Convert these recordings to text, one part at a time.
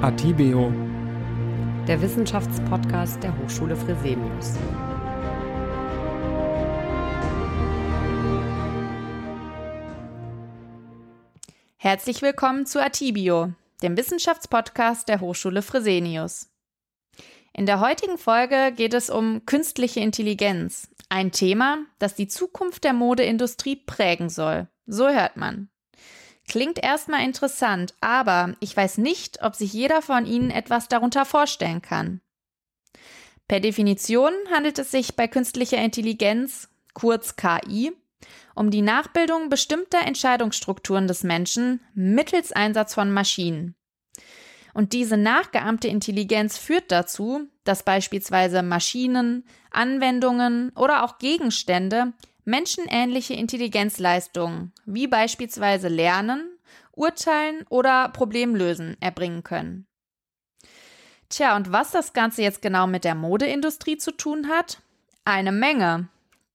Atibeo, der Wissenschaftspodcast der Hochschule Fresenius. Herzlich willkommen zu Atibio, dem Wissenschaftspodcast der Hochschule Fresenius. In der heutigen Folge geht es um künstliche Intelligenz, ein Thema, das die Zukunft der Modeindustrie prägen soll. So hört man. Klingt erstmal interessant, aber ich weiß nicht, ob sich jeder von Ihnen etwas darunter vorstellen kann. Per Definition handelt es sich bei künstlicher Intelligenz, kurz KI, um die Nachbildung bestimmter Entscheidungsstrukturen des Menschen mittels Einsatz von Maschinen. Und diese nachgeahmte Intelligenz führt dazu, dass beispielsweise Maschinen, Anwendungen oder auch Gegenstände menschenähnliche Intelligenzleistungen, wie beispielsweise Lernen, Urteilen oder Problemlösen erbringen können. Tja, und was das Ganze jetzt genau mit der Modeindustrie zu tun hat? Eine Menge.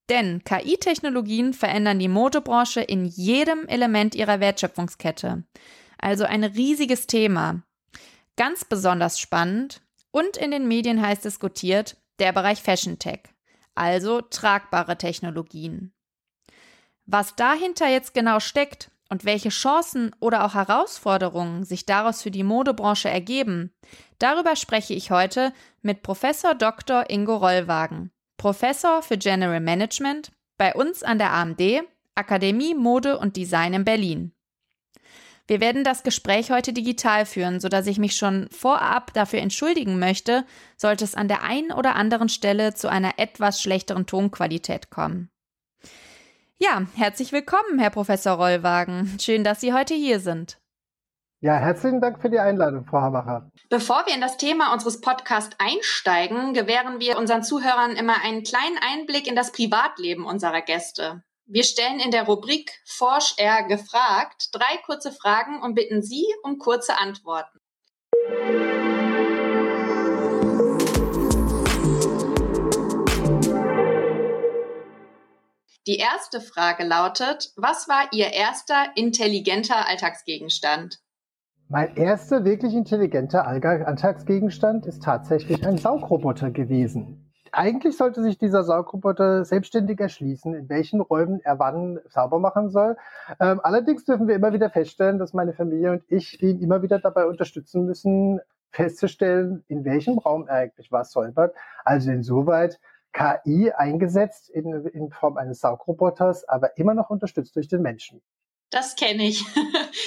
Denn KI-Technologien verändern die Modebranche in jedem Element ihrer Wertschöpfungskette. Also ein riesiges Thema. Ganz besonders spannend und in den Medien heiß diskutiert der Bereich Fashion Tech also tragbare Technologien. Was dahinter jetzt genau steckt und welche Chancen oder auch Herausforderungen sich daraus für die Modebranche ergeben, darüber spreche ich heute mit Professor Dr. Ingo Rollwagen, Professor für General Management bei uns an der AMD, Akademie Mode und Design in Berlin. Wir werden das Gespräch heute digital führen, so dass ich mich schon vorab dafür entschuldigen möchte, sollte es an der einen oder anderen Stelle zu einer etwas schlechteren Tonqualität kommen. Ja, herzlich willkommen, Herr Professor Rollwagen. Schön, dass Sie heute hier sind. Ja, herzlichen Dank für die Einladung, Frau Hamacher. Bevor wir in das Thema unseres Podcasts einsteigen, gewähren wir unseren Zuhörern immer einen kleinen Einblick in das Privatleben unserer Gäste. Wir stellen in der Rubrik Forsch er gefragt drei kurze Fragen und bitten Sie um kurze Antworten. Die erste Frage lautet, was war Ihr erster intelligenter Alltagsgegenstand? Mein erster wirklich intelligenter Alltagsgegenstand ist tatsächlich ein Saugroboter gewesen eigentlich sollte sich dieser Saugroboter selbstständig erschließen, in welchen Räumen er wann sauber machen soll. Ähm, allerdings dürfen wir immer wieder feststellen, dass meine Familie und ich ihn immer wieder dabei unterstützen müssen, festzustellen, in welchem Raum er eigentlich was säubert. Also insoweit KI eingesetzt in, in Form eines Saugroboters, aber immer noch unterstützt durch den Menschen. Das kenne ich.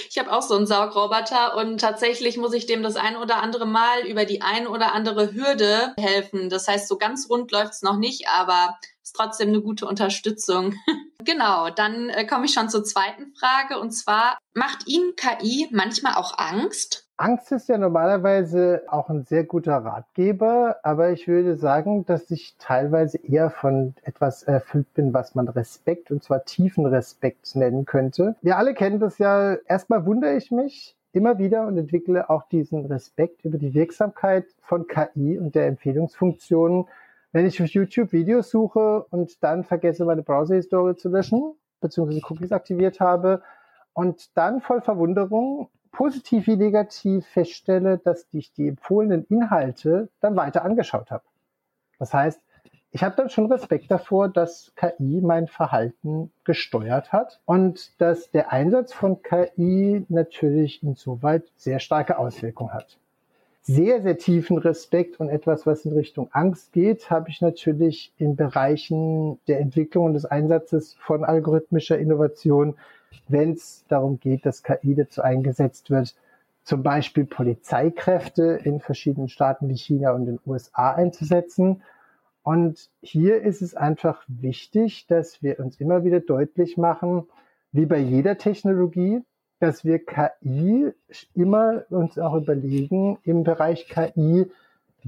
Ich habe auch so einen Saugroboter und tatsächlich muss ich dem das ein oder andere Mal über die ein oder andere Hürde helfen. Das heißt, so ganz rund läuft's noch nicht, aber ist trotzdem eine gute Unterstützung. genau, dann äh, komme ich schon zur zweiten Frage und zwar, macht Ihnen KI manchmal auch Angst? Angst ist ja normalerweise auch ein sehr guter Ratgeber, aber ich würde sagen, dass ich teilweise eher von etwas erfüllt bin, was man Respekt und zwar tiefen Respekt nennen könnte. Wir alle kennen das ja. Erstmal wundere ich mich immer wieder und entwickle auch diesen Respekt über die Wirksamkeit von KI und der Empfehlungsfunktionen, wenn ich auf YouTube Videos suche und dann vergesse, meine Browser-Historie zu löschen, beziehungsweise Cookies aktiviert habe und dann voll Verwunderung positiv wie negativ feststelle, dass ich die empfohlenen Inhalte dann weiter angeschaut habe. Das heißt, ich habe dann schon Respekt davor, dass KI mein Verhalten gesteuert hat und dass der Einsatz von KI natürlich insoweit sehr starke Auswirkungen hat. Sehr, sehr tiefen Respekt und etwas, was in Richtung Angst geht, habe ich natürlich in Bereichen der Entwicklung und des Einsatzes von algorithmischer Innovation wenn es darum geht, dass KI dazu eingesetzt wird, zum Beispiel Polizeikräfte in verschiedenen Staaten wie China und den USA einzusetzen. Und hier ist es einfach wichtig, dass wir uns immer wieder deutlich machen, wie bei jeder Technologie, dass wir KI immer uns auch überlegen, im Bereich KI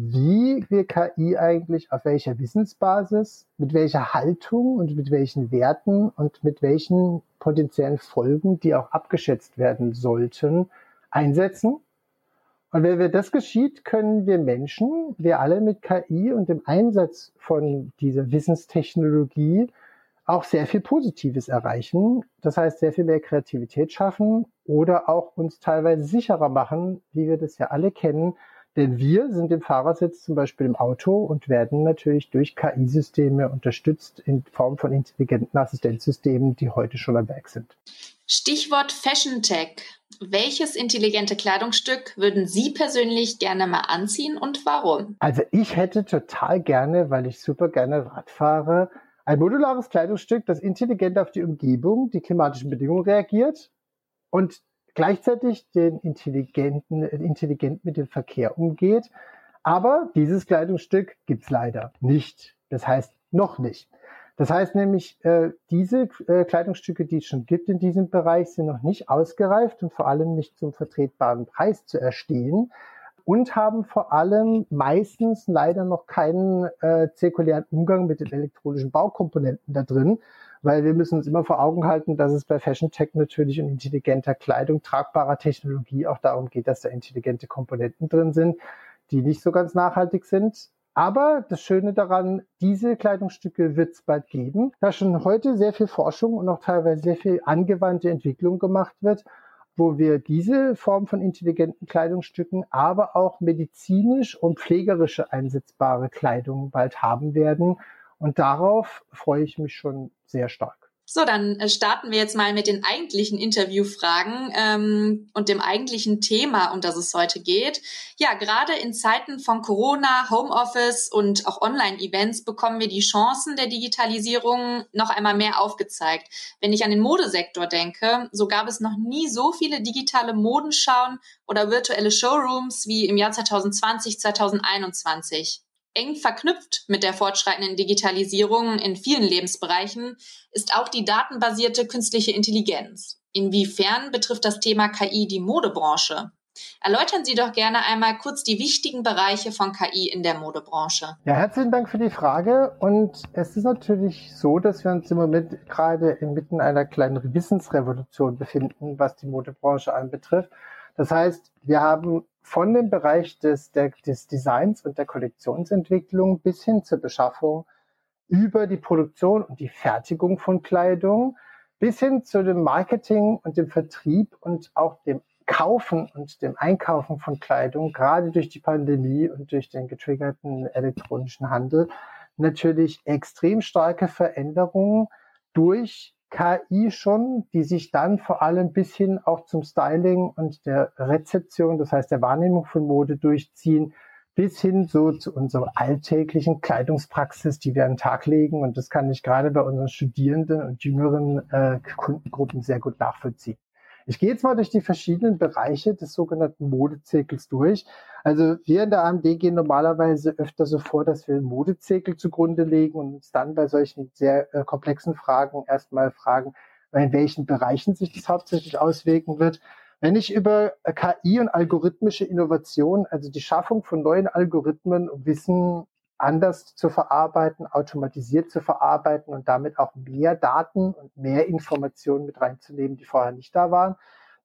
wie wir KI eigentlich auf welcher Wissensbasis, mit welcher Haltung und mit welchen Werten und mit welchen potenziellen Folgen, die auch abgeschätzt werden sollten, einsetzen. Und wenn wir das geschieht, können wir Menschen, wir alle mit KI und dem Einsatz von dieser Wissenstechnologie auch sehr viel Positives erreichen. Das heißt, sehr viel mehr Kreativität schaffen oder auch uns teilweise sicherer machen, wie wir das ja alle kennen. Denn wir sind im Fahrersitz zum Beispiel im Auto und werden natürlich durch KI-Systeme unterstützt in Form von intelligenten Assistenzsystemen, die heute schon am Werk sind. Stichwort Fashion Tech. Welches intelligente Kleidungsstück würden Sie persönlich gerne mal anziehen und warum? Also ich hätte total gerne, weil ich super gerne Rad fahre, ein modulares Kleidungsstück, das intelligent auf die Umgebung, die klimatischen Bedingungen reagiert und gleichzeitig den intelligenten, intelligent mit dem Verkehr umgeht. Aber dieses Kleidungsstück gibt's leider nicht. Das heißt noch nicht. Das heißt nämlich, äh, diese äh, Kleidungsstücke, die es schon gibt in diesem Bereich, sind noch nicht ausgereift und vor allem nicht zum vertretbaren Preis zu erstehen und haben vor allem meistens leider noch keinen äh, zirkulären Umgang mit den elektronischen Baukomponenten da drin, weil wir müssen uns immer vor Augen halten, dass es bei Fashion Tech natürlich und intelligenter Kleidung, tragbarer Technologie auch darum geht, dass da intelligente Komponenten drin sind, die nicht so ganz nachhaltig sind. Aber das Schöne daran, diese Kleidungsstücke wird es bald geben, da schon heute sehr viel Forschung und auch teilweise sehr viel angewandte Entwicklung gemacht wird, wo wir diese Form von intelligenten Kleidungsstücken, aber auch medizinisch und pflegerische einsetzbare Kleidung bald haben werden. Und darauf freue ich mich schon sehr stark. So, dann äh, starten wir jetzt mal mit den eigentlichen Interviewfragen ähm, und dem eigentlichen Thema, um das es heute geht. Ja, gerade in Zeiten von Corona, Homeoffice und auch Online-Events bekommen wir die Chancen der Digitalisierung noch einmal mehr aufgezeigt. Wenn ich an den Modesektor denke, so gab es noch nie so viele digitale Modenschauen oder virtuelle Showrooms wie im Jahr 2020, 2021 eng verknüpft mit der fortschreitenden Digitalisierung in vielen Lebensbereichen ist auch die datenbasierte künstliche Intelligenz. Inwiefern betrifft das Thema KI die Modebranche? Erläutern Sie doch gerne einmal kurz die wichtigen Bereiche von KI in der Modebranche. Ja, herzlichen Dank für die Frage. Und es ist natürlich so, dass wir uns im Moment gerade inmitten einer kleinen Wissensrevolution befinden, was die Modebranche anbetrifft. Das heißt, wir haben von dem Bereich des, der, des Designs und der Kollektionsentwicklung bis hin zur Beschaffung über die Produktion und die Fertigung von Kleidung bis hin zu dem Marketing und dem Vertrieb und auch dem Kaufen und dem Einkaufen von Kleidung, gerade durch die Pandemie und durch den getriggerten elektronischen Handel, natürlich extrem starke Veränderungen durch KI schon, die sich dann vor allem bis hin auch zum Styling und der Rezeption, das heißt der Wahrnehmung von Mode durchziehen, bis hin so zu unserer alltäglichen Kleidungspraxis, die wir an den Tag legen. Und das kann ich gerade bei unseren Studierenden und jüngeren äh, Kundengruppen sehr gut nachvollziehen. Ich gehe jetzt mal durch die verschiedenen Bereiche des sogenannten Modezirkels durch. Also wir in der AMD gehen normalerweise öfter so vor, dass wir einen Modezirkel zugrunde legen und uns dann bei solchen sehr äh, komplexen Fragen erstmal fragen, in welchen Bereichen sich das hauptsächlich auswirken wird. Wenn ich über KI und algorithmische Innovation, also die Schaffung von neuen Algorithmen, Wissen anders zu verarbeiten, automatisiert zu verarbeiten und damit auch mehr Daten und mehr Informationen mit reinzunehmen, die vorher nicht da waren,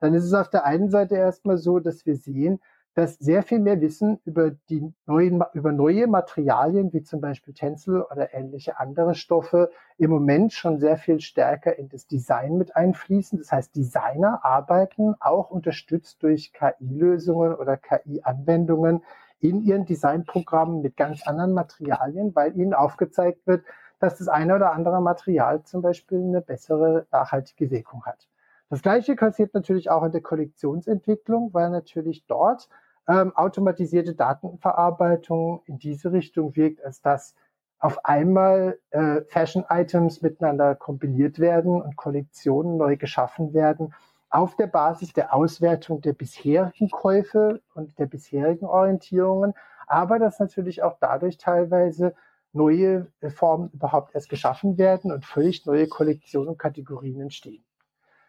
dann ist es auf der einen Seite erstmal so, dass wir sehen, dass sehr viel mehr Wissen über die neuen, über neue Materialien, wie zum Beispiel Tencel oder ähnliche andere Stoffe, im Moment schon sehr viel stärker in das Design mit einfließen. Das heißt, Designer arbeiten auch unterstützt durch KI-Lösungen oder KI-Anwendungen in ihren Designprogrammen mit ganz anderen Materialien, weil ihnen aufgezeigt wird, dass das eine oder andere Material zum Beispiel eine bessere nachhaltige Wirkung hat. Das gleiche passiert natürlich auch in der Kollektionsentwicklung, weil natürlich dort ähm, automatisierte Datenverarbeitung in diese Richtung wirkt, als dass auf einmal äh, Fashion-Items miteinander kombiniert werden und Kollektionen neu geschaffen werden auf der Basis der Auswertung der bisherigen Käufe und der bisherigen Orientierungen, aber dass natürlich auch dadurch teilweise neue Formen überhaupt erst geschaffen werden und völlig neue Kollektionen und Kategorien entstehen.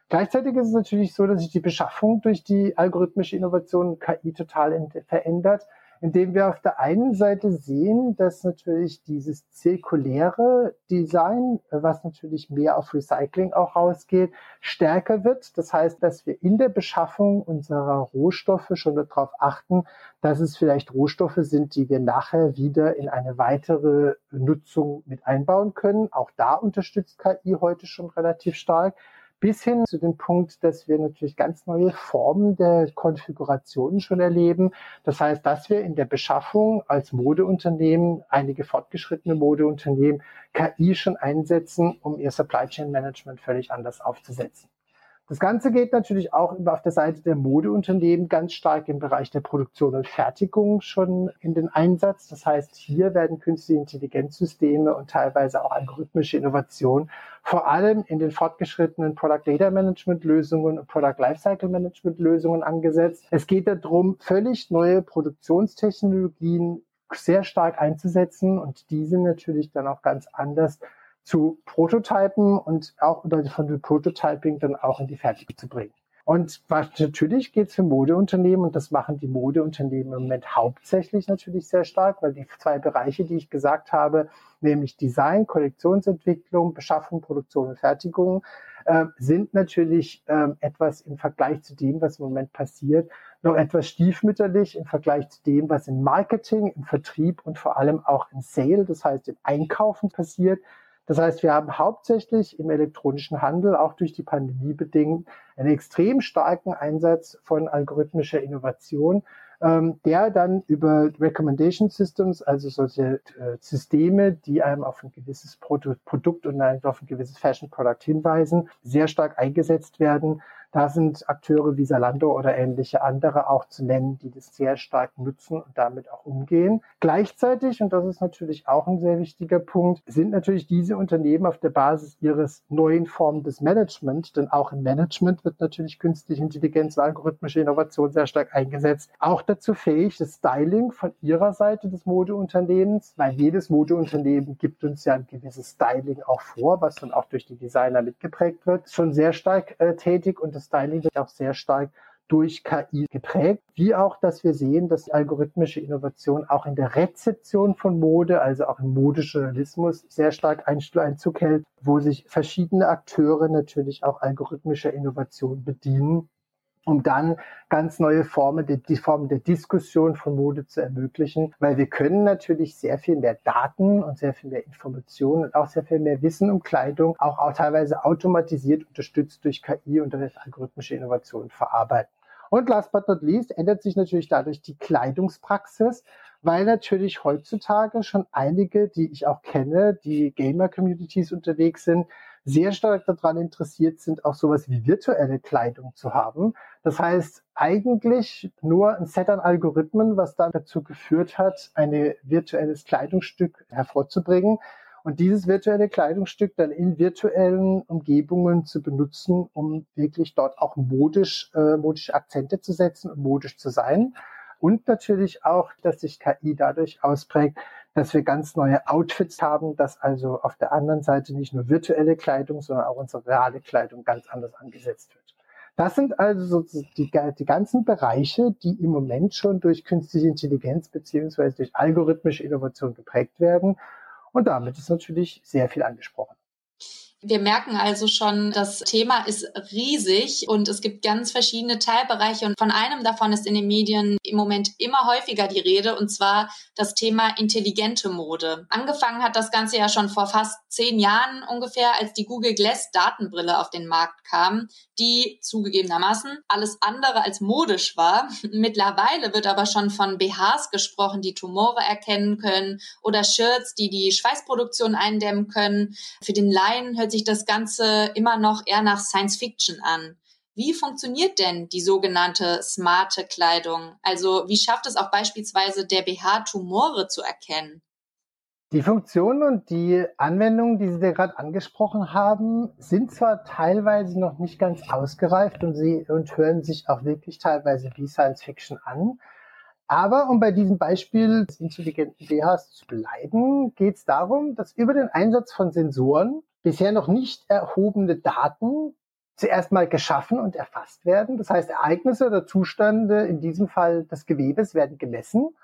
Gleichzeitig ist es natürlich so, dass sich die Beschaffung durch die algorithmische Innovation KI total verändert. Indem wir auf der einen Seite sehen, dass natürlich dieses zirkuläre Design, was natürlich mehr auf Recycling auch rausgeht, stärker wird. Das heißt, dass wir in der Beschaffung unserer Rohstoffe schon darauf achten, dass es vielleicht Rohstoffe sind, die wir nachher wieder in eine weitere Nutzung mit einbauen können. Auch da unterstützt KI heute schon relativ stark bis hin zu dem Punkt, dass wir natürlich ganz neue Formen der Konfiguration schon erleben. Das heißt, dass wir in der Beschaffung als Modeunternehmen, einige fortgeschrittene Modeunternehmen, KI schon einsetzen, um ihr Supply Chain Management völlig anders aufzusetzen. Das Ganze geht natürlich auch auf der Seite der Modeunternehmen ganz stark im Bereich der Produktion und Fertigung schon in den Einsatz. Das heißt, hier werden künstliche Intelligenzsysteme und teilweise auch algorithmische Innovationen vor allem in den fortgeschrittenen Product Data Management Lösungen und Product Lifecycle Management Lösungen angesetzt. Es geht darum, völlig neue Produktionstechnologien sehr stark einzusetzen und diese natürlich dann auch ganz anders zu Prototypen und auch von dem Prototyping dann auch in die Fertigung zu bringen. Und was natürlich geht es für Modeunternehmen und das machen die Modeunternehmen im Moment hauptsächlich natürlich sehr stark, weil die zwei Bereiche, die ich gesagt habe, nämlich Design, Kollektionsentwicklung, Beschaffung, Produktion und Fertigung, äh, sind natürlich äh, etwas im Vergleich zu dem, was im Moment passiert, noch etwas stiefmütterlich im Vergleich zu dem, was im Marketing, im Vertrieb und vor allem auch im Sale, das heißt im Einkaufen passiert. Das heißt, wir haben hauptsächlich im elektronischen Handel, auch durch die Pandemie bedingt, einen extrem starken Einsatz von algorithmischer Innovation, ähm, der dann über Recommendation Systems, also solche äh, Systeme, die einem auf ein gewisses Produkt und auf ein gewisses Fashion Product hinweisen, sehr stark eingesetzt werden. Da sind Akteure wie Salando oder ähnliche andere auch zu nennen, die das sehr stark nutzen und damit auch umgehen. Gleichzeitig, und das ist natürlich auch ein sehr wichtiger Punkt, sind natürlich diese Unternehmen auf der Basis ihres neuen Formen des Management, denn auch im Management wird natürlich künstliche Intelligenz und algorithmische Innovation sehr stark eingesetzt, auch dazu fähig, das Styling von ihrer Seite des Modeunternehmens, weil jedes Modeunternehmen gibt uns ja ein gewisses Styling auch vor, was dann auch durch die Designer mitgeprägt wird, schon sehr stark äh, tätig und das Styling wird auch sehr stark durch KI geprägt, wie auch, dass wir sehen, dass algorithmische Innovation auch in der Rezeption von Mode, also auch im Modejournalismus, sehr stark Einzug hält, wo sich verschiedene Akteure natürlich auch algorithmischer Innovation bedienen um dann ganz neue Formen, die, die Formen der Diskussion von Mode zu ermöglichen, weil wir können natürlich sehr viel mehr Daten und sehr viel mehr Informationen und auch sehr viel mehr Wissen um Kleidung auch, auch teilweise automatisiert unterstützt durch KI und durch algorithmische Innovationen verarbeiten. Und last but not least ändert sich natürlich dadurch die Kleidungspraxis, weil natürlich heutzutage schon einige, die ich auch kenne, die Gamer-Communities unterwegs sind, sehr stark daran interessiert sind, auch sowas wie virtuelle Kleidung zu haben. Das heißt, eigentlich nur ein Set an Algorithmen, was dann dazu geführt hat, ein virtuelles Kleidungsstück hervorzubringen und dieses virtuelle Kleidungsstück dann in virtuellen Umgebungen zu benutzen, um wirklich dort auch modisch, äh, modische Akzente zu setzen und modisch zu sein. Und natürlich auch, dass sich KI dadurch ausprägt, dass wir ganz neue Outfits haben, dass also auf der anderen Seite nicht nur virtuelle Kleidung, sondern auch unsere reale Kleidung ganz anders angesetzt wird. Das sind also so die, die ganzen Bereiche, die im Moment schon durch künstliche Intelligenz beziehungsweise durch algorithmische Innovation geprägt werden. Und damit ist natürlich sehr viel angesprochen. Wir merken also schon, das Thema ist riesig und es gibt ganz verschiedene Teilbereiche und von einem davon ist in den Medien im Moment immer häufiger die Rede und zwar das Thema intelligente Mode. Angefangen hat das Ganze ja schon vor fast zehn Jahren ungefähr, als die Google Glass Datenbrille auf den Markt kam, die zugegebenermaßen alles andere als modisch war. Mittlerweile wird aber schon von BHs gesprochen, die Tumore erkennen können oder Shirts, die die Schweißproduktion eindämmen können. Für den Laien hört sich das Ganze immer noch eher nach Science Fiction an. Wie funktioniert denn die sogenannte smarte Kleidung? Also wie schafft es auch beispielsweise der BH Tumore zu erkennen? Die Funktionen und die Anwendungen, die Sie gerade angesprochen haben, sind zwar teilweise noch nicht ganz ausgereift und sie und hören sich auch wirklich teilweise wie Science Fiction an. Aber um bei diesem Beispiel des intelligenten BHs zu bleiben, geht es darum, dass über den Einsatz von Sensoren bisher noch nicht erhobene Daten zuerst mal geschaffen und erfasst werden. Das heißt, Ereignisse oder Zustände, in diesem Fall des Gewebes, werden gemessen.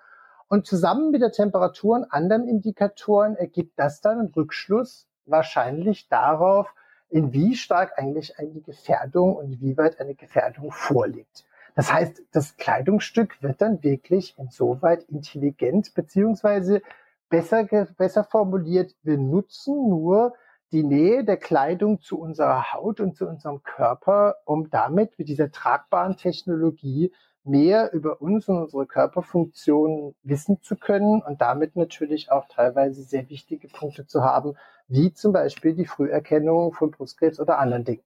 Und zusammen mit der Temperatur und anderen Indikatoren ergibt das dann einen Rückschluss wahrscheinlich darauf, in wie stark eigentlich eine Gefährdung und wie weit eine Gefährdung vorliegt. Das heißt, das Kleidungsstück wird dann wirklich insoweit intelligent, beziehungsweise besser, besser formuliert, wir nutzen nur die Nähe der Kleidung zu unserer Haut und zu unserem Körper, um damit mit dieser tragbaren Technologie mehr über uns und unsere Körperfunktionen wissen zu können und damit natürlich auch teilweise sehr wichtige Punkte zu haben, wie zum Beispiel die Früherkennung von Brustkrebs oder anderen Dingen.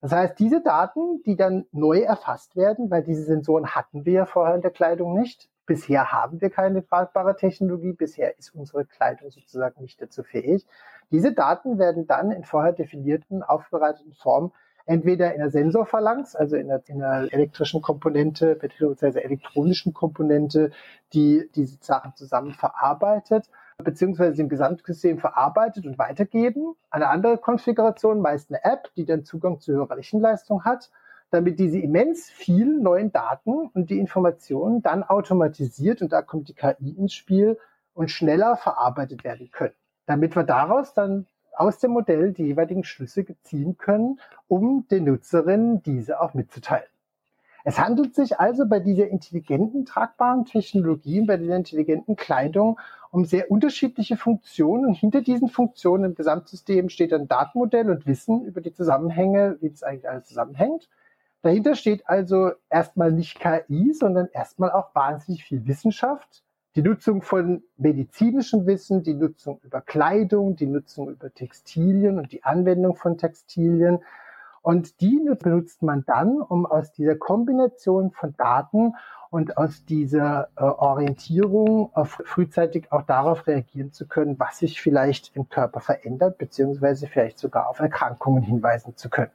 Das heißt, diese Daten, die dann neu erfasst werden, weil diese Sensoren hatten wir ja vorher in der Kleidung nicht. Bisher haben wir keine tragbare Technologie. Bisher ist unsere Kleidung sozusagen nicht dazu fähig. Diese Daten werden dann in vorher definierten, aufbereiteten Form entweder in der Sensorphalanx, also in der, in der elektrischen Komponente beziehungsweise elektronischen Komponente, die diese Sachen zusammen verarbeitet, beziehungsweise im Gesamtsystem verarbeitet und weitergeben. Eine andere Konfiguration, meist eine App, die dann Zugang zu höherer Rechenleistung hat, damit diese immens vielen neuen Daten und die Informationen dann automatisiert, und da kommt die KI ins Spiel, und schneller verarbeitet werden können. Damit wir daraus dann aus dem Modell die jeweiligen Schlüsse ziehen können, um den Nutzerinnen diese auch mitzuteilen. Es handelt sich also bei dieser intelligenten tragbaren Technologie, bei dieser intelligenten Kleidung um sehr unterschiedliche Funktionen. Und hinter diesen Funktionen im Gesamtsystem steht ein Datenmodell und Wissen über die Zusammenhänge, wie das eigentlich alles zusammenhängt. Dahinter steht also erstmal nicht KI, sondern erstmal auch wahnsinnig viel Wissenschaft, die Nutzung von medizinischem Wissen, die Nutzung über Kleidung, die Nutzung über Textilien und die Anwendung von Textilien, und die benutzt man dann, um aus dieser Kombination von Daten und aus dieser äh, Orientierung auf, frühzeitig auch darauf reagieren zu können, was sich vielleicht im Körper verändert, beziehungsweise vielleicht sogar auf Erkrankungen hinweisen zu können.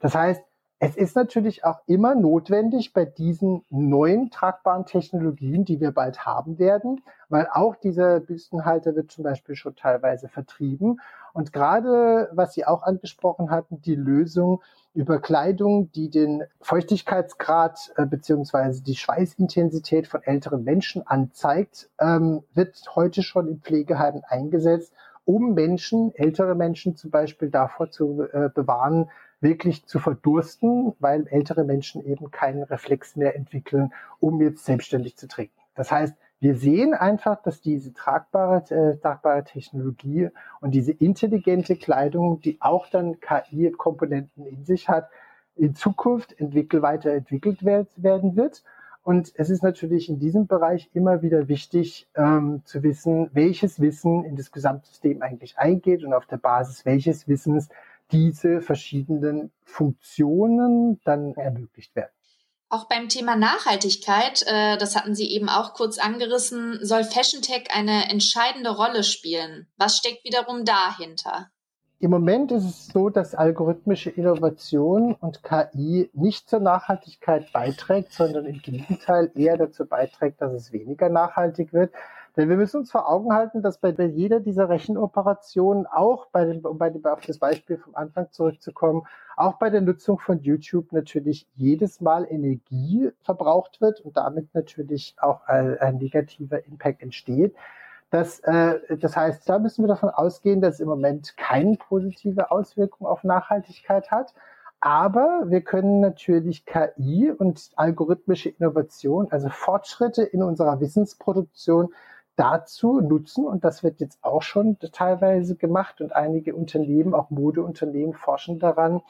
Das heißt, es ist natürlich auch immer notwendig bei diesen neuen tragbaren Technologien, die wir bald haben werden, weil auch dieser Büstenhalter wird zum Beispiel schon teilweise vertrieben. Und gerade, was Sie auch angesprochen hatten, die Lösung über Kleidung, die den Feuchtigkeitsgrad äh, beziehungsweise die Schweißintensität von älteren Menschen anzeigt, ähm, wird heute schon in Pflegeheimen eingesetzt, um Menschen, ältere Menschen zum Beispiel davor zu äh, bewahren, wirklich zu verdursten, weil ältere Menschen eben keinen Reflex mehr entwickeln, um jetzt selbstständig zu trinken. Das heißt, wir sehen einfach, dass diese tragbare, äh, tragbare Technologie und diese intelligente Kleidung, die auch dann KI-Komponenten in sich hat, in Zukunft entwickelt, weiterentwickelt werden wird. Und es ist natürlich in diesem Bereich immer wieder wichtig ähm, zu wissen, welches Wissen in das Gesamtsystem eigentlich eingeht und auf der Basis welches Wissens diese verschiedenen Funktionen dann ermöglicht werden. Auch beim Thema Nachhaltigkeit, äh, das hatten Sie eben auch kurz angerissen, soll Fashion Tech eine entscheidende Rolle spielen. Was steckt wiederum dahinter? Im Moment ist es so, dass algorithmische Innovation und KI nicht zur Nachhaltigkeit beiträgt, sondern im Gegenteil eher dazu beiträgt, dass es weniger nachhaltig wird. Denn wir müssen uns vor Augen halten, dass bei jeder dieser Rechenoperationen, auch bei dem, um bei auf das Beispiel vom Anfang zurückzukommen, auch bei der Nutzung von YouTube natürlich jedes Mal Energie verbraucht wird und damit natürlich auch ein, ein negativer Impact entsteht. Das, äh, das heißt, da müssen wir davon ausgehen, dass im Moment keine positive Auswirkung auf Nachhaltigkeit hat. Aber wir können natürlich KI und algorithmische Innovation, also Fortschritte in unserer Wissensproduktion dazu nutzen, und das wird jetzt auch schon teilweise gemacht und einige Unternehmen, auch Modeunternehmen forschen daran,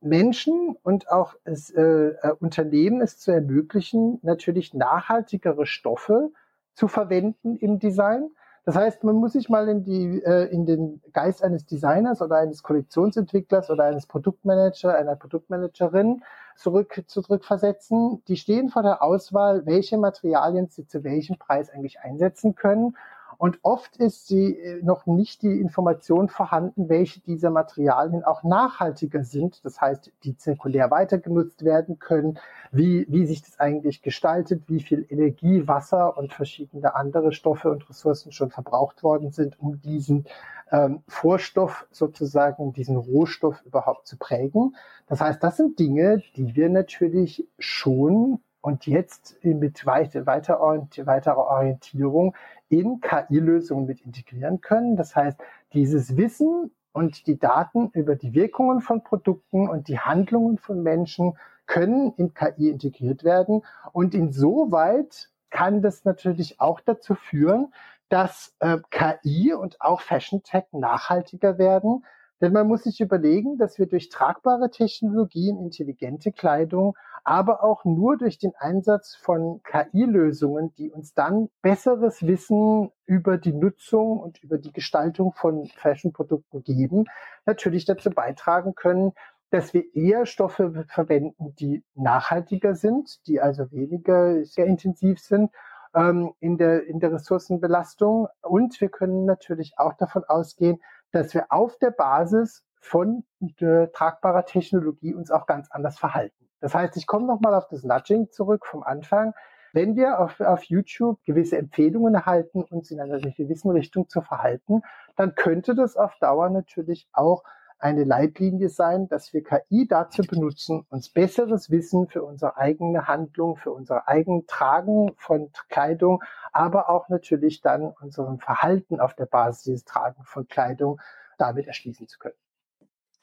Menschen und auch es, äh, äh, Unternehmen es zu ermöglichen, natürlich nachhaltigere Stoffe zu verwenden im Design. Das heißt, man muss sich mal in, die, äh, in den Geist eines Designers oder eines Kollektionsentwicklers oder eines Produktmanager, einer Produktmanagerin zurück, zurückversetzen. Die stehen vor der Auswahl, welche Materialien sie zu welchem Preis eigentlich einsetzen können. Und oft ist sie äh, noch nicht die Information vorhanden, welche dieser Materialien auch nachhaltiger sind. Das heißt, die zirkulär weitergenutzt werden können, wie, wie sich das eigentlich gestaltet, wie viel Energie, Wasser und verschiedene andere Stoffe und Ressourcen schon verbraucht worden sind, um diesen ähm, Vorstoff sozusagen, diesen Rohstoff überhaupt zu prägen. Das heißt, das sind Dinge, die wir natürlich schon und jetzt mit weiter, weiterer Orientierung in KI-Lösungen mit integrieren können. Das heißt, dieses Wissen und die Daten über die Wirkungen von Produkten und die Handlungen von Menschen können in KI integriert werden. Und insoweit kann das natürlich auch dazu führen, dass äh, KI und auch Fashion Tech nachhaltiger werden. Denn man muss sich überlegen, dass wir durch tragbare Technologien, intelligente Kleidung, aber auch nur durch den Einsatz von KI-Lösungen, die uns dann besseres Wissen über die Nutzung und über die Gestaltung von Fashion-Produkten geben, natürlich dazu beitragen können, dass wir eher Stoffe verwenden, die nachhaltiger sind, die also weniger sehr intensiv sind ähm, in, der, in der Ressourcenbelastung. Und wir können natürlich auch davon ausgehen, dass wir auf der Basis von äh, tragbarer Technologie uns auch ganz anders verhalten. Das heißt, ich komme nochmal auf das Nudging zurück vom Anfang. Wenn wir auf, auf YouTube gewisse Empfehlungen erhalten, uns in einer gewissen Richtung zu verhalten, dann könnte das auf Dauer natürlich auch eine Leitlinie sein, dass wir KI dazu benutzen, uns besseres Wissen für unsere eigene Handlung, für unser eigen Tragen von Kleidung, aber auch natürlich dann unserem Verhalten auf der Basis dieses Tragen von Kleidung damit erschließen zu können.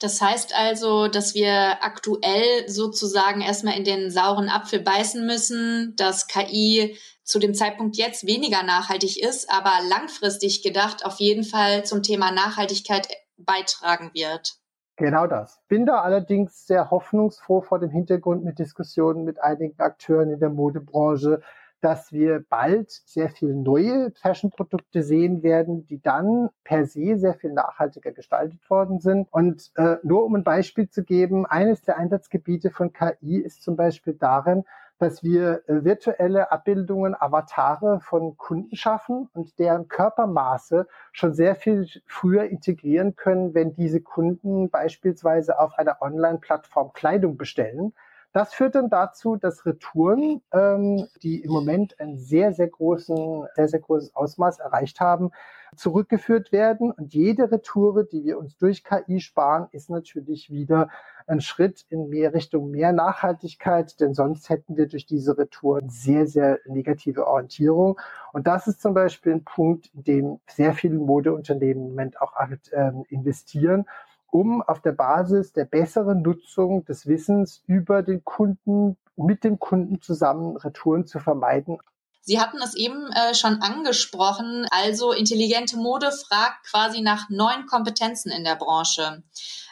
Das heißt also, dass wir aktuell sozusagen erstmal in den sauren Apfel beißen müssen, dass KI zu dem Zeitpunkt jetzt weniger nachhaltig ist, aber langfristig gedacht auf jeden Fall zum Thema Nachhaltigkeit beitragen wird. Genau das. Bin da allerdings sehr hoffnungsfroh vor dem Hintergrund mit Diskussionen mit einigen Akteuren in der Modebranche, dass wir bald sehr viel neue Fashion-Produkte sehen werden, die dann per se sehr viel nachhaltiger gestaltet worden sind. Und äh, nur um ein Beispiel zu geben, eines der Einsatzgebiete von KI ist zum Beispiel darin, dass wir äh, virtuelle Abbildungen, Avatare von Kunden schaffen und deren Körpermaße schon sehr viel früher integrieren können, wenn diese Kunden beispielsweise auf einer Online-Plattform Kleidung bestellen das führt dann dazu, dass Retouren, ähm, die im Moment ein sehr, sehr großen, sehr, sehr großes Ausmaß erreicht haben, zurückgeführt werden. Und jede Retoure, die wir uns durch KI sparen, ist natürlich wieder ein Schritt in mehr Richtung mehr Nachhaltigkeit, denn sonst hätten wir durch diese Retouren sehr, sehr negative Orientierung. Und das ist zum Beispiel ein Punkt, in dem sehr viele Modeunternehmen im Moment auch äh, investieren um auf der Basis der besseren Nutzung des Wissens über den Kunden, mit dem Kunden zusammen Retouren zu vermeiden. Sie hatten es eben äh, schon angesprochen, also intelligente Mode fragt quasi nach neuen Kompetenzen in der Branche.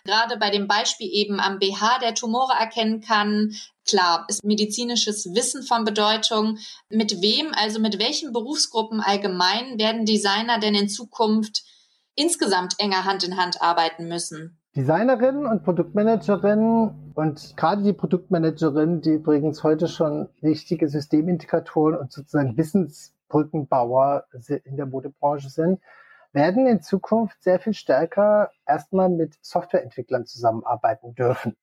Gerade bei dem Beispiel eben am BH, der Tumore erkennen kann, Klar, ist medizinisches Wissen von Bedeutung. Mit wem, also mit welchen Berufsgruppen allgemein werden Designer denn in Zukunft insgesamt enger Hand in Hand arbeiten müssen. Designerinnen und Produktmanagerinnen und gerade die Produktmanagerinnen, die übrigens heute schon wichtige Systemintegratoren und sozusagen Wissensbrückenbauer in der Modebranche sind, werden in Zukunft sehr viel stärker erstmal mit Softwareentwicklern zusammenarbeiten dürfen.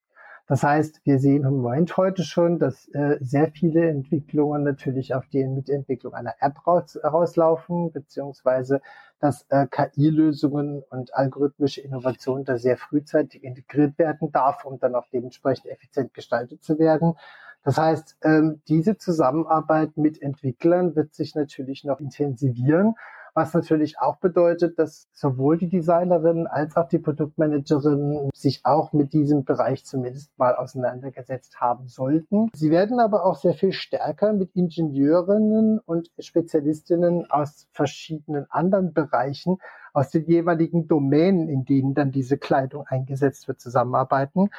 Das heißt, wir sehen im Moment heute schon, dass äh, sehr viele Entwicklungen natürlich auf die Mitentwicklung einer App raus, rauslaufen, beziehungsweise dass äh, KI-Lösungen und algorithmische Innovationen da sehr frühzeitig integriert werden darf, um dann auch dementsprechend effizient gestaltet zu werden. Das heißt, ähm, diese Zusammenarbeit mit Entwicklern wird sich natürlich noch intensivieren was natürlich auch bedeutet, dass sowohl die Designerin als auch die Produktmanagerin sich auch mit diesem Bereich zumindest mal auseinandergesetzt haben sollten. Sie werden aber auch sehr viel stärker mit Ingenieurinnen und Spezialistinnen aus verschiedenen anderen Bereichen aus den jeweiligen Domänen, in denen dann diese Kleidung eingesetzt wird, zusammenarbeiten.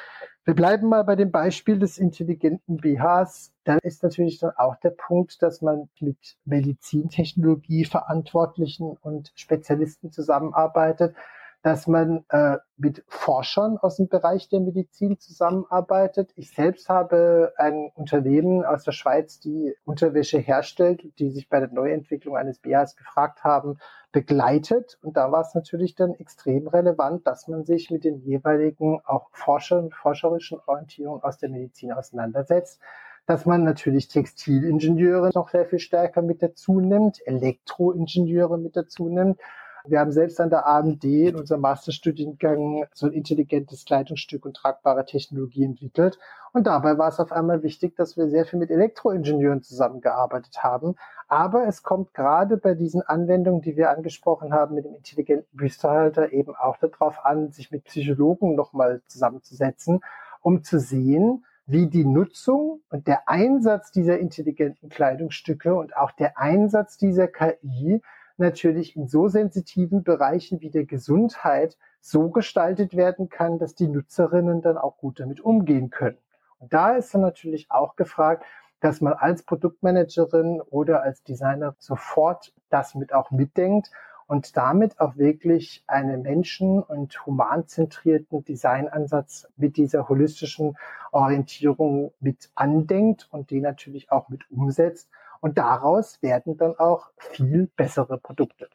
Wir bleiben mal bei dem Beispiel des intelligenten BHs. Da ist natürlich dann auch der Punkt, dass man mit Medizintechnologie Verantwortlichen und Spezialisten zusammenarbeitet, dass man äh, mit Forschern aus dem Bereich der Medizin zusammenarbeitet. Ich selbst habe ein Unternehmen aus der Schweiz, die Unterwäsche herstellt, die sich bei der Neuentwicklung eines BHs gefragt haben, begleitet. Und da war es natürlich dann extrem relevant, dass man sich mit den jeweiligen auch Forschern, forscherischen Orientierungen aus der Medizin auseinandersetzt dass man natürlich Textilingenieure noch sehr viel stärker mit dazu nimmt, Elektroingenieure mit dazu nimmt, Wir haben selbst an der AMD in unserem Masterstudiengang so ein intelligentes Kleidungsstück und tragbare Technologie entwickelt. Und dabei war es auf einmal wichtig, dass wir sehr viel mit Elektroingenieuren zusammengearbeitet haben. Aber es kommt gerade bei diesen Anwendungen, die wir angesprochen haben, mit dem intelligenten Büsterhalter eben auch darauf an, sich mit Psychologen nochmal zusammenzusetzen, um zu sehen, wie die Nutzung und der Einsatz dieser intelligenten Kleidungsstücke und auch der Einsatz dieser KI natürlich in so sensitiven Bereichen wie der Gesundheit so gestaltet werden kann, dass die Nutzerinnen dann auch gut damit umgehen können. Und da ist dann natürlich auch gefragt, dass man als Produktmanagerin oder als Designer sofort das mit auch mitdenkt und damit auch wirklich einen menschen- und humanzentrierten Designansatz mit dieser holistischen Orientierung mit andenkt und den natürlich auch mit umsetzt. Und daraus werden dann auch viel bessere Produkte.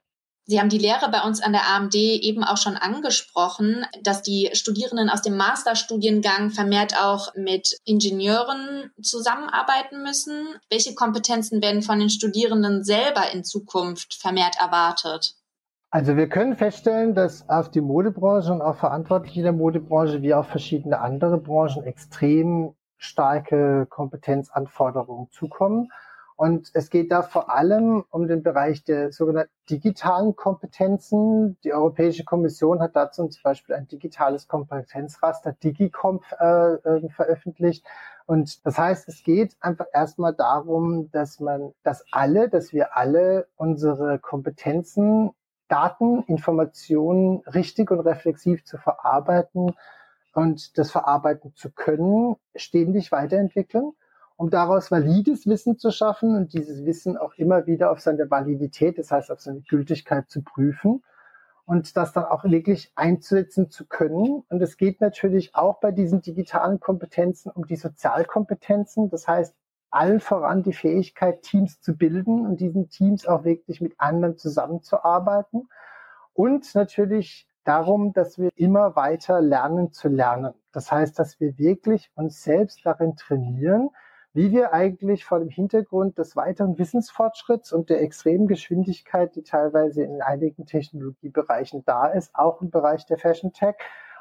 Sie haben die Lehre bei uns an der AMD eben auch schon angesprochen, dass die Studierenden aus dem Masterstudiengang vermehrt auch mit Ingenieuren zusammenarbeiten müssen. Welche Kompetenzen werden von den Studierenden selber in Zukunft vermehrt erwartet? Also wir können feststellen, dass auf die Modebranche und auch Verantwortliche der Modebranche wie auch verschiedene andere Branchen extrem starke Kompetenzanforderungen zukommen. Und es geht da vor allem um den Bereich der sogenannten digitalen Kompetenzen. Die Europäische Kommission hat dazu zum Beispiel ein digitales Kompetenzraster DigiComp äh, äh, veröffentlicht. Und das heißt, es geht einfach erstmal darum, dass man, dass alle, dass wir alle unsere Kompetenzen Daten, Informationen richtig und reflexiv zu verarbeiten und das verarbeiten zu können, ständig weiterentwickeln, um daraus valides Wissen zu schaffen und dieses Wissen auch immer wieder auf seine Validität, das heißt auf seine Gültigkeit zu prüfen und das dann auch wirklich einzusetzen zu können. Und es geht natürlich auch bei diesen digitalen Kompetenzen um die Sozialkompetenzen, das heißt allen voran die Fähigkeit, Teams zu bilden und diesen Teams auch wirklich mit anderen zusammenzuarbeiten. Und natürlich darum, dass wir immer weiter lernen zu lernen. Das heißt, dass wir wirklich uns selbst darin trainieren, wie wir eigentlich vor dem Hintergrund des weiteren Wissensfortschritts und der extremen Geschwindigkeit, die teilweise in einigen Technologiebereichen da ist, auch im Bereich der Fashion Tech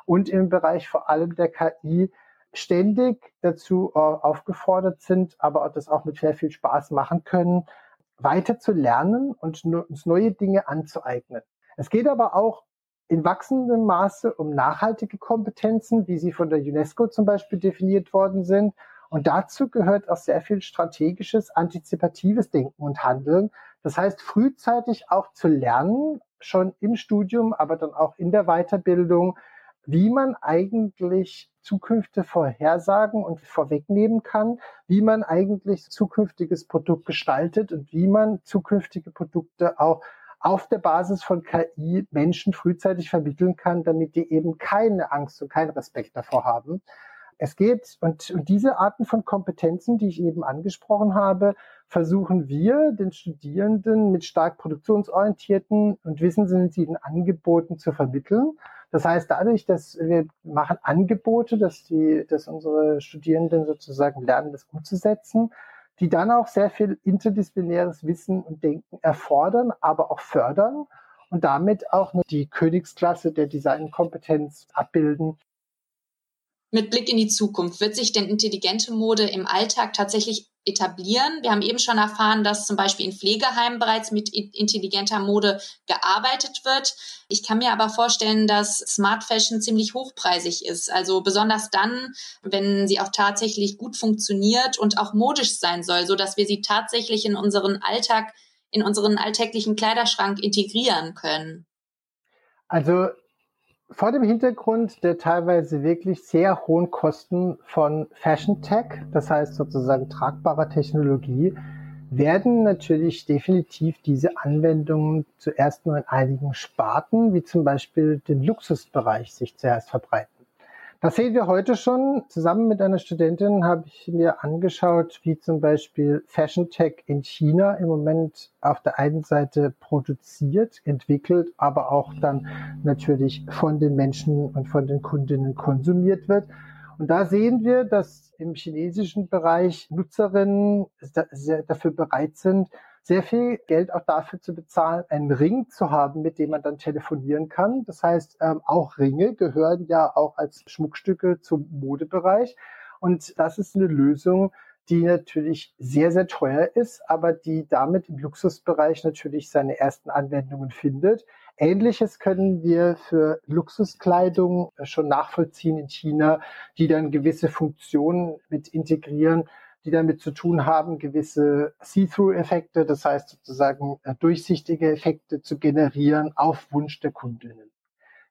und im Bereich vor allem der KI, ständig dazu äh, aufgefordert sind, aber das auch mit sehr viel Spaß machen können, weiter zu lernen und uns neue Dinge anzueignen. Es geht aber auch in wachsendem Maße um nachhaltige Kompetenzen, wie sie von der UNESCO zum Beispiel definiert worden sind. Und dazu gehört auch sehr viel strategisches, antizipatives Denken und Handeln. Das heißt, frühzeitig auch zu lernen, schon im Studium, aber dann auch in der Weiterbildung, wie man eigentlich Zukünfte vorhersagen und vorwegnehmen kann, wie man eigentlich zukünftiges Produkt gestaltet und wie man zukünftige Produkte auch auf der Basis von KI Menschen frühzeitig vermitteln kann, damit die eben keine Angst und keinen Respekt davor haben. Es geht, und, und diese Arten von Kompetenzen, die ich eben angesprochen habe, versuchen wir den Studierenden mit stark produktionsorientierten und wissensintensiven Angeboten zu vermitteln. Das heißt, dadurch, dass wir machen Angebote, dass die, dass unsere Studierenden sozusagen lernen, das umzusetzen, die dann auch sehr viel interdisziplinäres Wissen und Denken erfordern, aber auch fördern und damit auch die Königsklasse der Designkompetenz abbilden, mit Blick in die Zukunft, wird sich denn intelligente Mode im Alltag tatsächlich etablieren? Wir haben eben schon erfahren, dass zum Beispiel in Pflegeheimen bereits mit intelligenter Mode gearbeitet wird. Ich kann mir aber vorstellen, dass Smart Fashion ziemlich hochpreisig ist. Also besonders dann, wenn sie auch tatsächlich gut funktioniert und auch modisch sein soll, so dass wir sie tatsächlich in unseren Alltag, in unseren alltäglichen Kleiderschrank integrieren können. Also vor dem Hintergrund der teilweise wirklich sehr hohen Kosten von Fashion Tech, das heißt sozusagen tragbarer Technologie, werden natürlich definitiv diese Anwendungen zuerst nur in einigen Sparten, wie zum Beispiel den Luxusbereich, sich zuerst verbreiten. Das sehen wir heute schon. Zusammen mit einer Studentin habe ich mir angeschaut, wie zum Beispiel Fashion Tech in China im Moment auf der einen Seite produziert, entwickelt, aber auch dann natürlich von den Menschen und von den Kundinnen konsumiert wird. Und da sehen wir, dass im chinesischen Bereich Nutzerinnen dafür bereit sind, sehr viel Geld auch dafür zu bezahlen, einen Ring zu haben, mit dem man dann telefonieren kann. Das heißt, ähm, auch Ringe gehören ja auch als Schmuckstücke zum Modebereich. Und das ist eine Lösung, die natürlich sehr, sehr teuer ist, aber die damit im Luxusbereich natürlich seine ersten Anwendungen findet. Ähnliches können wir für Luxuskleidung schon nachvollziehen in China, die dann gewisse Funktionen mit integrieren, die damit zu tun haben, gewisse See-through-Effekte, das heißt sozusagen äh, durchsichtige Effekte zu generieren auf Wunsch der Kundinnen.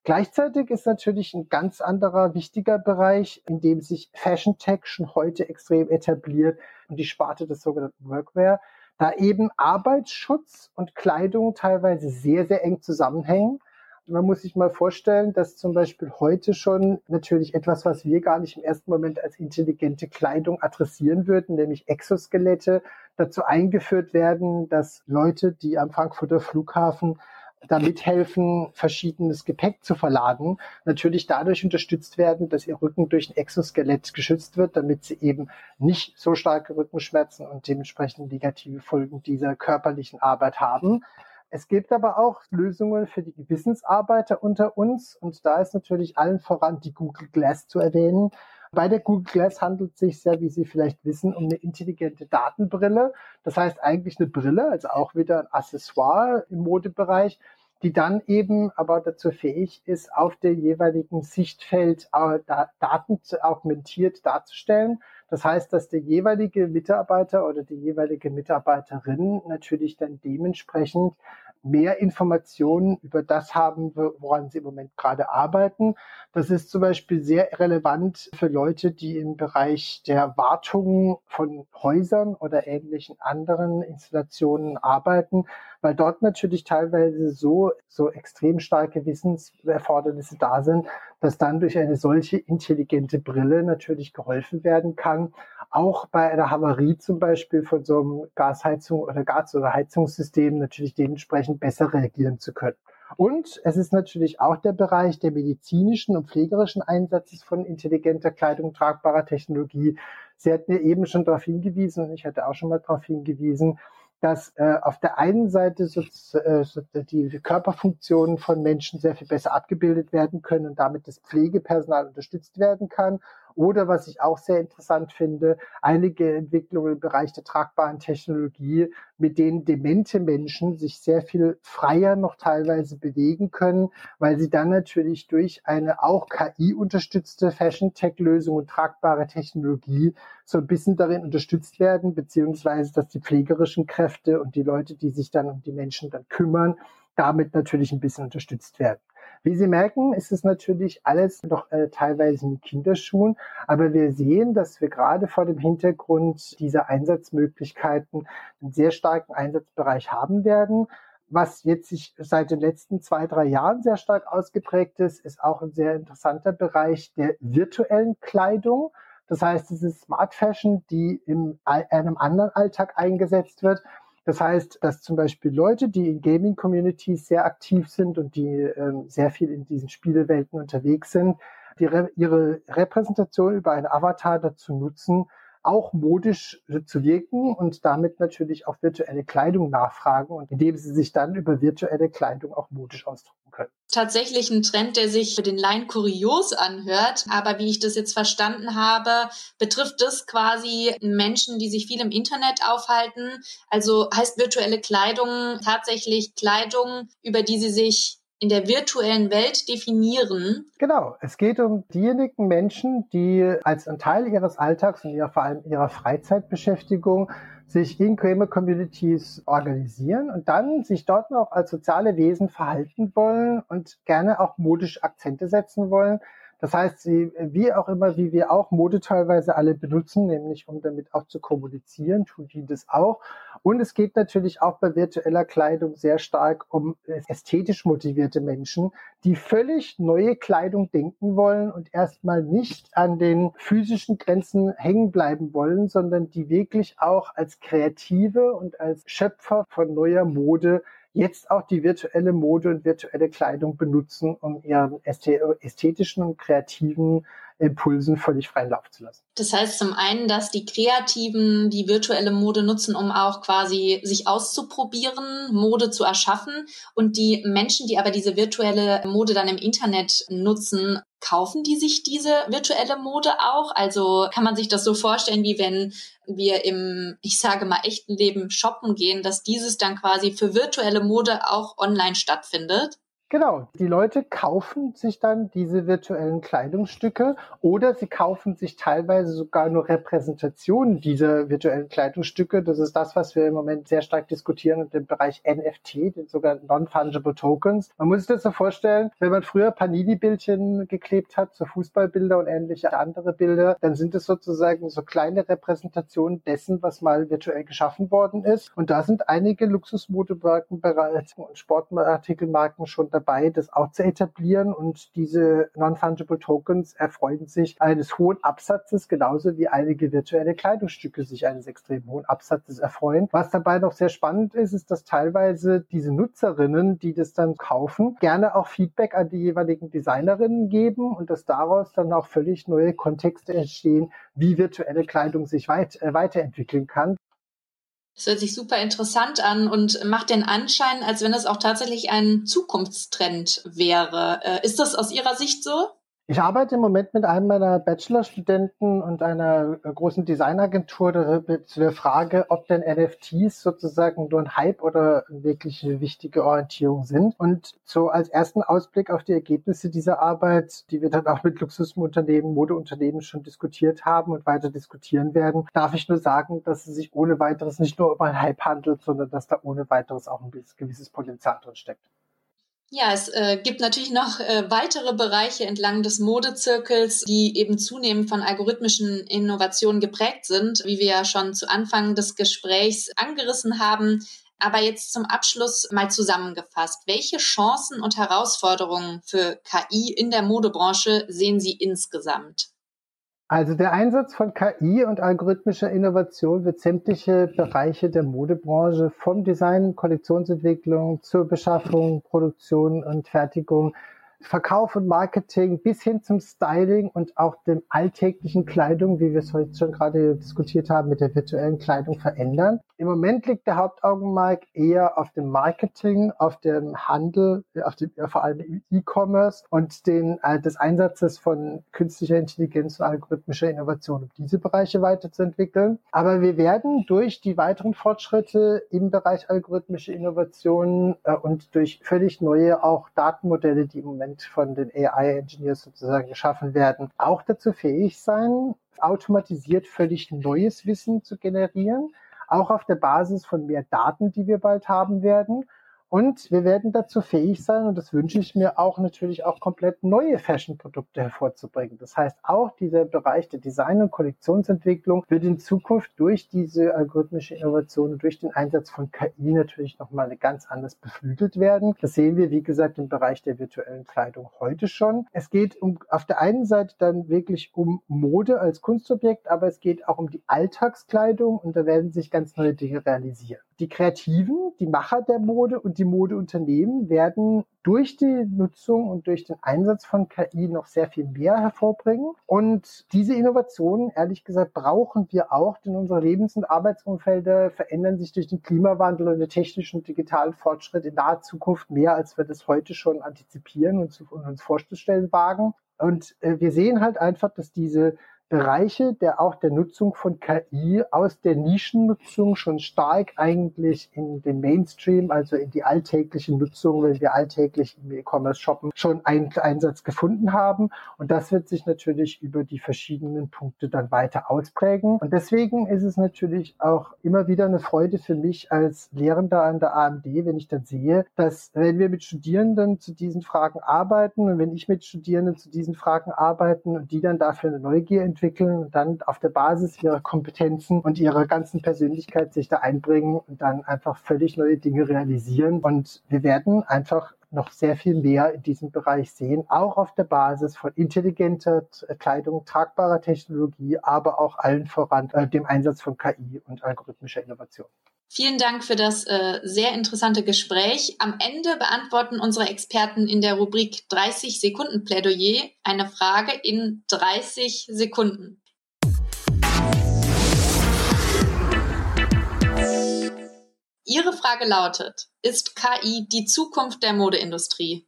Gleichzeitig ist natürlich ein ganz anderer wichtiger Bereich, in dem sich Fashion Tech schon heute extrem etabliert und die Sparte des sogenannten Workwear, da eben Arbeitsschutz und Kleidung teilweise sehr, sehr eng zusammenhängen. Man muss sich mal vorstellen, dass zum Beispiel heute schon natürlich etwas, was wir gar nicht im ersten Moment als intelligente Kleidung adressieren würden, nämlich Exoskelette, dazu eingeführt werden, dass Leute, die am Frankfurter Flughafen damit helfen, verschiedenes Gepäck zu verladen, natürlich dadurch unterstützt werden, dass ihr Rücken durch ein Exoskelett geschützt wird, damit sie eben nicht so starke Rückenschmerzen und dementsprechend negative Folgen dieser körperlichen Arbeit haben. Es gibt aber auch Lösungen für die Gewissensarbeiter unter uns und da ist natürlich allen voran die Google Glass zu erwähnen, bei der Google Glass handelt es sich ja, wie Sie vielleicht wissen, um eine intelligente Datenbrille. Das heißt eigentlich eine Brille, also auch wieder ein Accessoire im Modebereich, die dann eben aber dazu fähig ist, auf der jeweiligen Sichtfeld äh, Daten augmentiert darzustellen. Das heißt, dass der jeweilige Mitarbeiter oder die jeweilige Mitarbeiterin natürlich dann dementsprechend mehr Informationen über das haben, woran sie im Moment gerade arbeiten. Das ist zum Beispiel sehr relevant für Leute, die im Bereich der Wartung von Häusern oder ähnlichen anderen Installationen arbeiten, weil dort natürlich teilweise so, so extrem starke Wissenserfordernisse da sind, dass dann durch eine solche intelligente Brille natürlich geholfen werden kann, auch bei einer Havarie zum Beispiel von so einem Gasheizung oder Gas- oder Heizungssystem natürlich dementsprechend besser reagieren zu können. Und es ist natürlich auch der Bereich der medizinischen und pflegerischen Einsatzes von intelligenter Kleidung, tragbarer Technologie. Sie hat mir eben schon darauf hingewiesen und ich hatte auch schon mal darauf hingewiesen, dass äh, auf der einen Seite so, äh, so die Körperfunktionen von Menschen sehr viel besser abgebildet werden können und damit das Pflegepersonal unterstützt werden kann oder was ich auch sehr interessant finde, einige Entwicklungen im Bereich der tragbaren Technologie, mit denen demente Menschen sich sehr viel freier noch teilweise bewegen können, weil sie dann natürlich durch eine auch KI-unterstützte Fashion-Tech-Lösung und tragbare Technologie so ein bisschen darin unterstützt werden, beziehungsweise dass die pflegerischen Kräfte und die Leute, die sich dann um die Menschen dann kümmern, damit natürlich ein bisschen unterstützt werden. Wie Sie merken, ist es natürlich alles noch äh, teilweise in Kinderschuhen, aber wir sehen, dass wir gerade vor dem Hintergrund dieser Einsatzmöglichkeiten einen sehr starken Einsatzbereich haben werden. Was jetzt sich seit den letzten zwei, drei Jahren sehr stark ausgeprägt ist, ist auch ein sehr interessanter Bereich der virtuellen Kleidung. Das heißt, es ist Smart Fashion, die in einem anderen Alltag eingesetzt wird. Das heißt, dass zum Beispiel Leute, die in Gaming-Communities sehr aktiv sind und die ähm, sehr viel in diesen Spielewelten unterwegs sind, re ihre Repräsentation über einen Avatar dazu nutzen, auch modisch zu wirken und damit natürlich auch virtuelle Kleidung nachfragen und indem sie sich dann über virtuelle Kleidung auch modisch ausdrücken können. Tatsächlich ein Trend, der sich für den Laien kurios anhört, aber wie ich das jetzt verstanden habe, betrifft das quasi Menschen, die sich viel im Internet aufhalten. Also heißt virtuelle Kleidung tatsächlich Kleidung, über die sie sich in der virtuellen Welt definieren? Genau, es geht um diejenigen Menschen, die als ein Teil ihres Alltags und ihrer, vor allem ihrer Freizeitbeschäftigung sich in Gamer-Communities organisieren und dann sich dort noch als soziale Wesen verhalten wollen und gerne auch modisch Akzente setzen wollen, das heißt, sie, wie auch immer, wie wir auch Mode teilweise alle benutzen, nämlich um damit auch zu kommunizieren, tun die das auch. Und es geht natürlich auch bei virtueller Kleidung sehr stark um ästhetisch motivierte Menschen, die völlig neue Kleidung denken wollen und erstmal nicht an den physischen Grenzen hängen bleiben wollen, sondern die wirklich auch als Kreative und als Schöpfer von neuer Mode jetzt auch die virtuelle Mode und virtuelle Kleidung benutzen, um ihren ästhetischen und kreativen Impulsen völlig freien Lauf zu lassen. Das heißt zum einen, dass die Kreativen die virtuelle Mode nutzen, um auch quasi sich auszuprobieren, Mode zu erschaffen und die Menschen, die aber diese virtuelle Mode dann im Internet nutzen, kaufen die sich diese virtuelle Mode auch? Also kann man sich das so vorstellen, wie wenn wir im, ich sage mal, echten Leben shoppen gehen, dass dieses dann quasi für virtuelle Mode auch online stattfindet? Genau, die Leute kaufen sich dann diese virtuellen Kleidungsstücke oder sie kaufen sich teilweise sogar nur Repräsentationen dieser virtuellen Kleidungsstücke. Das ist das, was wir im Moment sehr stark diskutieren dem Bereich NFT, den sogenannten Non-Fungible Tokens. Man muss sich das so vorstellen, wenn man früher Panini-Bildchen geklebt hat, so Fußballbilder und ähnliche andere Bilder, dann sind es sozusagen so kleine Repräsentationen dessen, was mal virtuell geschaffen worden ist. Und da sind einige Luxusmodemarken bereits und Sportartikelmarken schon dabei, das auch zu etablieren und diese Non-Fungible Tokens erfreuen sich eines hohen Absatzes, genauso wie einige virtuelle Kleidungsstücke sich eines extrem hohen Absatzes erfreuen. Was dabei noch sehr spannend ist, ist, dass teilweise diese Nutzerinnen, die das dann kaufen, gerne auch Feedback an die jeweiligen Designerinnen geben und dass daraus dann auch völlig neue Kontexte entstehen, wie virtuelle Kleidung sich weit, äh, weiterentwickeln kann. Das hört sich super interessant an und macht den Anschein, als wenn es auch tatsächlich ein Zukunftstrend wäre. Äh, ist das aus Ihrer Sicht so? Ich arbeite im Moment mit einem meiner Bachelorstudenten und einer äh, großen Designagentur zu der Frage, ob denn NFTs sozusagen nur ein Hype oder wirklich eine wichtige Orientierung sind. Und so als ersten Ausblick auf die Ergebnisse dieser Arbeit, die wir dann auch mit Luxusunternehmen, Modeunternehmen schon diskutiert haben und weiter diskutieren werden, darf ich nur sagen, dass es sich ohne weiteres nicht nur um ein Hype handelt, sondern dass da ohne weiteres auch ein gewisses Potenzial drin steckt. Ja, es äh, gibt natürlich noch äh, weitere Bereiche entlang des Modezirkels, die eben zunehmend von algorithmischen Innovationen geprägt sind, wie wir ja schon zu Anfang des Gesprächs angerissen haben. Aber jetzt zum Abschluss mal zusammengefasst. Welche Chancen und Herausforderungen für KI in der Modebranche sehen Sie insgesamt? Also der Einsatz von KI und algorithmischer Innovation wird sämtliche Bereiche der Modebranche vom Design, Kollektionsentwicklung zur Beschaffung, Produktion und Fertigung Verkauf und Marketing bis hin zum Styling und auch dem alltäglichen Kleidung, wie wir es heute schon gerade diskutiert haben, mit der virtuellen Kleidung verändern. Im Moment liegt der Hauptaugenmerk eher auf dem Marketing, auf dem Handel, auf dem, vor allem E-Commerce und den, äh, des Einsatzes von künstlicher Intelligenz und algorithmischer Innovation, um diese Bereiche weiterzuentwickeln. Aber wir werden durch die weiteren Fortschritte im Bereich algorithmische Innovation äh, und durch völlig neue auch Datenmodelle, die im Moment Moment von den AI-Engineers sozusagen geschaffen werden, auch dazu fähig sein, automatisiert völlig neues Wissen zu generieren, auch auf der Basis von mehr Daten, die wir bald haben werden und wir werden dazu fähig sein, und das wünsche ich mir auch natürlich auch komplett neue Fashion-Produkte hervorzubringen. Das heißt, auch dieser Bereich der Design- und Kollektionsentwicklung wird in Zukunft durch diese algorithmische Innovation und durch den Einsatz von KI natürlich nochmal ganz anders beflügelt werden. Das sehen wir, wie gesagt, im Bereich der virtuellen Kleidung heute schon. Es geht um, auf der einen Seite dann wirklich um Mode als Kunstobjekt, aber es geht auch um die Alltagskleidung und da werden sich ganz neue Dinge realisieren. Die Kreativen, die Macher der Mode und die Modeunternehmen werden durch die Nutzung und durch den Einsatz von KI noch sehr viel mehr hervorbringen. Und diese Innovationen, ehrlich gesagt, brauchen wir auch, denn unsere Lebens- und Arbeitsumfelder verändern sich durch den Klimawandel und den technischen und digitalen Fortschritt in naher Zukunft mehr, als wir das heute schon antizipieren und, uns vorzustellen wagen. Und äh, wir sehen halt einfach, dass diese Bereiche der auch der Nutzung von KI aus der Nischennutzung schon stark eigentlich in den Mainstream, also in die alltägliche Nutzung, wenn wir alltäglich im E-Commerce shoppen, schon einen Einsatz gefunden haben. Und das wird sich natürlich über die verschiedenen Punkte dann weiter ausprägen. Und deswegen ist es natürlich auch immer wieder eine Freude für mich als Lehrender an der AMD, wenn ich dann sehe, dass wenn wir mit Studierenden zu diesen Fragen arbeiten und wenn ich mit Studierenden zu diesen Fragen arbeiten und die dann dafür eine Neugier entwickeln und dann auf der Basis ihrer Kompetenzen und ihrer ganzen Persönlichkeit sich da einbringen und dann einfach völlig neue Dinge realisieren. Und wir werden einfach noch sehr viel mehr in diesem Bereich sehen, auch auf der Basis von intelligenter Kleidung, tragbarer Technologie, aber auch allen voran äh, dem Einsatz von KI und algorithmischer Innovation. Vielen Dank für das äh, sehr interessante Gespräch. Am Ende beantworten unsere Experten in der Rubrik 30 Sekunden Plädoyer eine Frage in 30 Sekunden. Ihre Frage lautet, ist KI die Zukunft der Modeindustrie?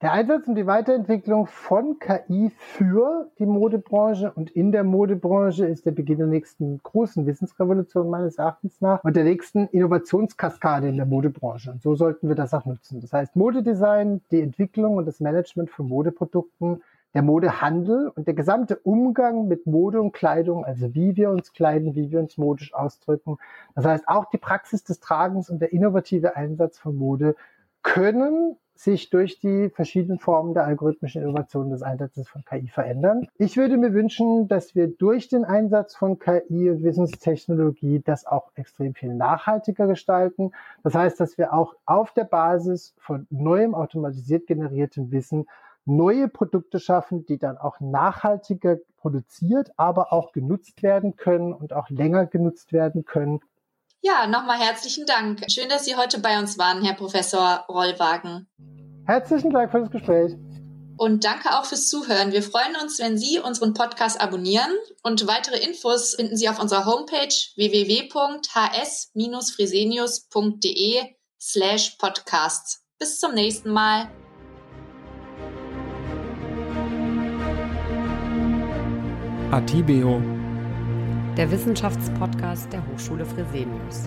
Der Einsatz und die Weiterentwicklung von KI für die Modebranche und in der Modebranche ist der Beginn der nächsten großen Wissensrevolution meines Erachtens nach und der nächsten Innovationskaskade in der Modebranche. Und so sollten wir das auch nutzen. Das heißt, Modedesign, die Entwicklung und das Management von Modeprodukten, der Modehandel und der gesamte Umgang mit Mode und Kleidung, also wie wir uns kleiden, wie wir uns modisch ausdrücken. Das heißt, auch die Praxis des Tragens und der innovative Einsatz von Mode können sich durch die verschiedenen Formen der algorithmischen Innovation des Einsatzes von KI verändern. Ich würde mir wünschen, dass wir durch den Einsatz von KI und Wissenstechnologie das auch extrem viel nachhaltiger gestalten. Das heißt, dass wir auch auf der Basis von neuem automatisiert generiertem Wissen neue Produkte schaffen, die dann auch nachhaltiger produziert, aber auch genutzt werden können und auch länger genutzt werden können. Ja, nochmal herzlichen Dank. Schön, dass Sie heute bei uns waren, Herr Professor Rollwagen. Herzlichen Dank für das Gespräch. Und danke auch fürs Zuhören. Wir freuen uns, wenn Sie unseren Podcast abonnieren und weitere Infos finden Sie auf unserer Homepage www.hs-fresenius.de slash podcasts. Bis zum nächsten Mal. Atibeo der Wissenschaftspodcast der Hochschule Fresenius.